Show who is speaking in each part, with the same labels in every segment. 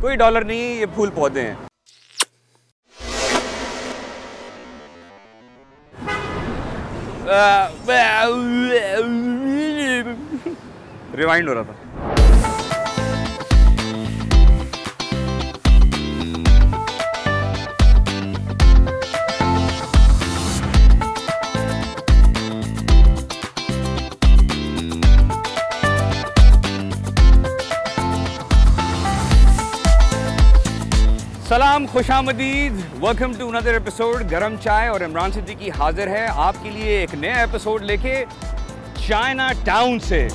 Speaker 1: کوئی ڈالر نہیں ہے یہ پھول پودے ہیں۔ ریوائنڈ ہو رہا تھا۔ سلام، خوش آمدید۔ ویلکم ٹو اندر ایپیسوڈ گرم چائے اور عمران صدیقی حاضر ہے۔ آپ کے لیے ایک نیا ایپیسوڈ لے کے چائنا ٹاؤن سے۔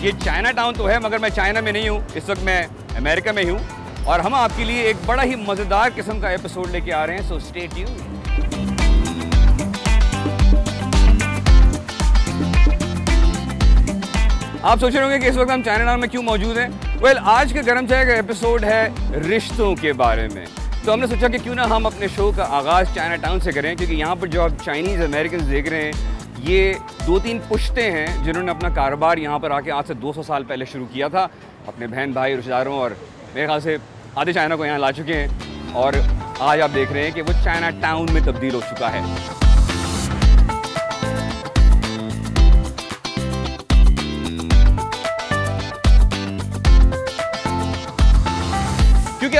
Speaker 1: یہ چائنا ٹاؤن تو ہے، مگر میں چائنا میں نہیں ہوں۔ اس وقت میں امریکہ میں ہی ہوں۔ اور ہم آپ کے لیے ایک بڑا ہی مزیدار قسم کا ایپیسوڈ لے کے آ رہے ہیں سو اسٹے ٹیون آپ سوچ رہے ہوں گے کہ اس وقت ہم چائنا ٹاؤن میں کیوں موجود ہیں؟ ویل آج کے گرم چائے کا ایپیسوڈ ہے رشتوں کے بارے میں۔ تو ہم نے سوچا کہ کیوں نہ ہم اپنے شو کا آغاز چائنا ٹاؤن سے کریں، کیونکہ یہاں پر جو آپ چائنیز امریکنز دیکھ رہے ہیں، یہ دو تین پشتے ہیں جنہوں نے اپنا کاروبار یہاں پر آ کے آج سے دو سو سال پہلے شروع کیا تھا۔ اپنے بہن، بھائی، رشتہ داروں اور میرے خیال سے آدھے چائنا کو یہاں لا چکے ہیں۔ اور آج آپ دیکھ رہے ہیں کہ وہ چائنا ٹاؤن میں تبدیل ہو چکا ہے۔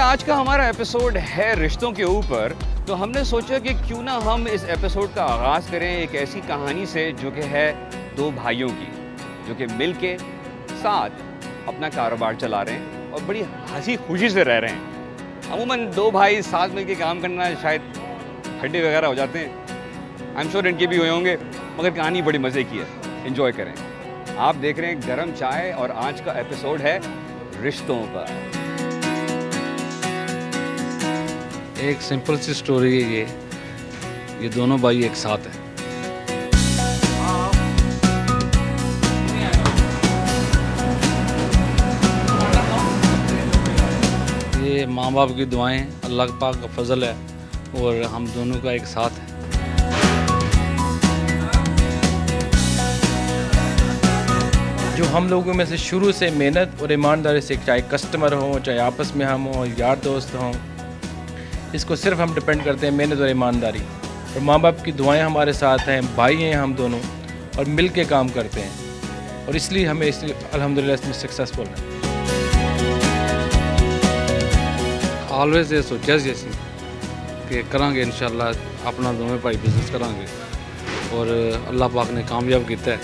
Speaker 1: آج کا ہمارا ایپیسوڈ ہے رشتوں کے اوپر۔ تو ہم نے سوچا کہ کیوں نہ ہم اس ایپیسوڈ کا آغاز کریں ایک ایسی کہانی سے جو کہ ہے دو بھائیوں کی، جو کہ مل کے ساتھ اپنا کاروبار چلا رہے ہیں اور بڑی ہنسی خوشی سے رہ رہے ہیں۔ عموماً دو بھائی ساتھ مل کے کام کرنا شاید ہڈے وغیرہ ہو جاتے ہیں۔ آئی ایم شور ان کے بھی ہوئے ہوں گے، مگر کہانی بڑی مزے کی ہے۔ انجوائے کریں۔ آپ دیکھ رہے ہیں گرم چائے اور آج کا ایپیسوڈ ہے رشتوں پر۔
Speaker 2: ایک سمپل سی سٹوری ہے یہ۔ یہ دونوں بھائی ایک ساتھ ہیں۔ یہ ماں باپ کی دعائیں اللہ پاک کا فضل ہے اور ہم دونوں کا ایک ساتھ ہے
Speaker 3: جو ہم لوگوں میں سے شروع سے محنت اور ایمانداری سے چاہے کسٹمر ہوں، چاہے آپس میں ہم ہوں، یار دوست ہوں اس کو صرف ہم ڈپینڈ کرتے ہیں محنت اور ایمانداری۔ اور ماں باپ کی دعائیں ہمارے ساتھ ہیں، بھائی ہیں ہم دونوں، اور مل کے کام کرتے ہیں۔ اور اس لیے ہمیں اس لیے الحمد للہ اس میں سکسیزفل ہیں۔
Speaker 2: آلویز یہ سوچا سی اسی کہ کریں گے انشاءاللہ، اپنا دونوں بھائی بزنس کریں گے۔ اور اللہ پاک نے کامیاب کیتا ہے۔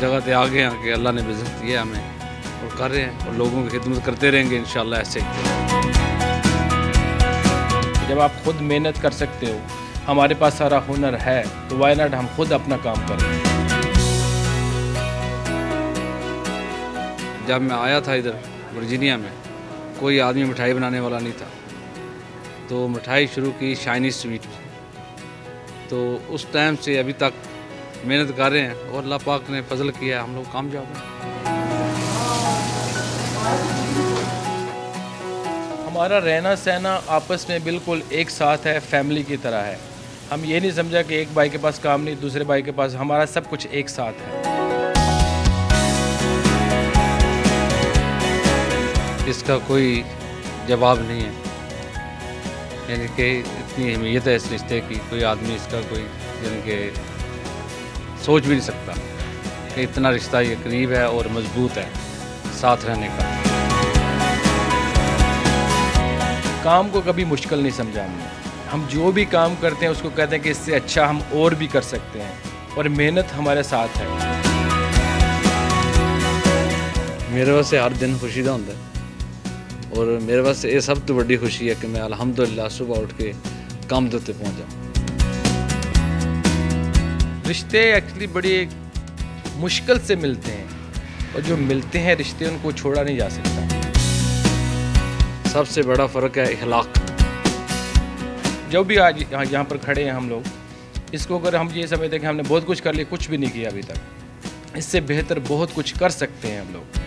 Speaker 2: جگہ تے آگے ہیں کہ اللہ نے بزنس دیا ہمیں۔ اور کر رہے ہیں اور لوگوں کی خدمت کرتے رہیں گے انشاءاللہ ایسے
Speaker 3: جب آپ خود محنت کر سکتے ہو ہمارے پاس سارا ہنر ہے تو وائی ناٹ ہم خود اپنا کام کریں؟
Speaker 2: جب میں آیا تھا ادھر ورجینیا میں کوئی آدمی مٹھائی بنانے والا نہیں تھا۔ تو مٹھائی شروع کی شائنی سویٹ۔ تو اس ٹائم سے ابھی تک محنت کر رہے ہیں اور اللہ پاک نے فضل کیا ہم لوگ کامیاب ہیں۔
Speaker 3: ہمارا رہنا سہنا آپس میں بالکل ایک ساتھ ہے فیملی کی طرح ہے۔ ہم یہ نہیں سمجھا کہ ایک بھائی کے پاس کام نہیں، دوسرے بھائی کے پاس ہمارا سب کچھ ایک ساتھ ہے۔
Speaker 2: اس کا کوئی جواب نہیں ہے۔ یعنی کہ اتنی اہمیت ہے اس رشتے کی، کوئی آدمی اس کا کوئی یعنی کہ سوچ بھی نہیں سکتا کہ اتنا رشتہ یہ قریب ہے اور مضبوط ہے ساتھ رہنے کا۔
Speaker 3: کام کو کبھی مشکل نہیں سمجھا ہم نے۔ ہم جو بھی کام کرتے ہیں اس کو کہتے ہیں کہ اس سے اچھا ہم اور بھی کر سکتے ہیں۔ اور محنت ہمارے ساتھ ہے۔
Speaker 2: میرے واسطے ہر دن خوشی کا ہوتا ہے۔ اور میرے واسطے یہ سب تو بڑی خوشی ہے کہ میں الحمدللہ صبح اٹھ کے کام دیتے پہنچ جاؤں۔
Speaker 3: رشتے ایکچولی بڑی مشکل سے ملتے ہیں۔ اور جو ملتے ہیں رشتے ان کو چھوڑا نہیں جا سکتا۔
Speaker 2: سب سے بڑا فرق ہے اخلاق۔
Speaker 3: جو بھی آج یہاں پر کھڑے ہیں ہم لوگ، اس کو اگر ہم یہ سمجھتے ہیں کہ ہم نے بہت کچھ کر لیا، کچھ بھی نہیں کیا ابھی تک۔ اس سے بہتر بہت کچھ کر سکتے ہیں ہم لوگ۔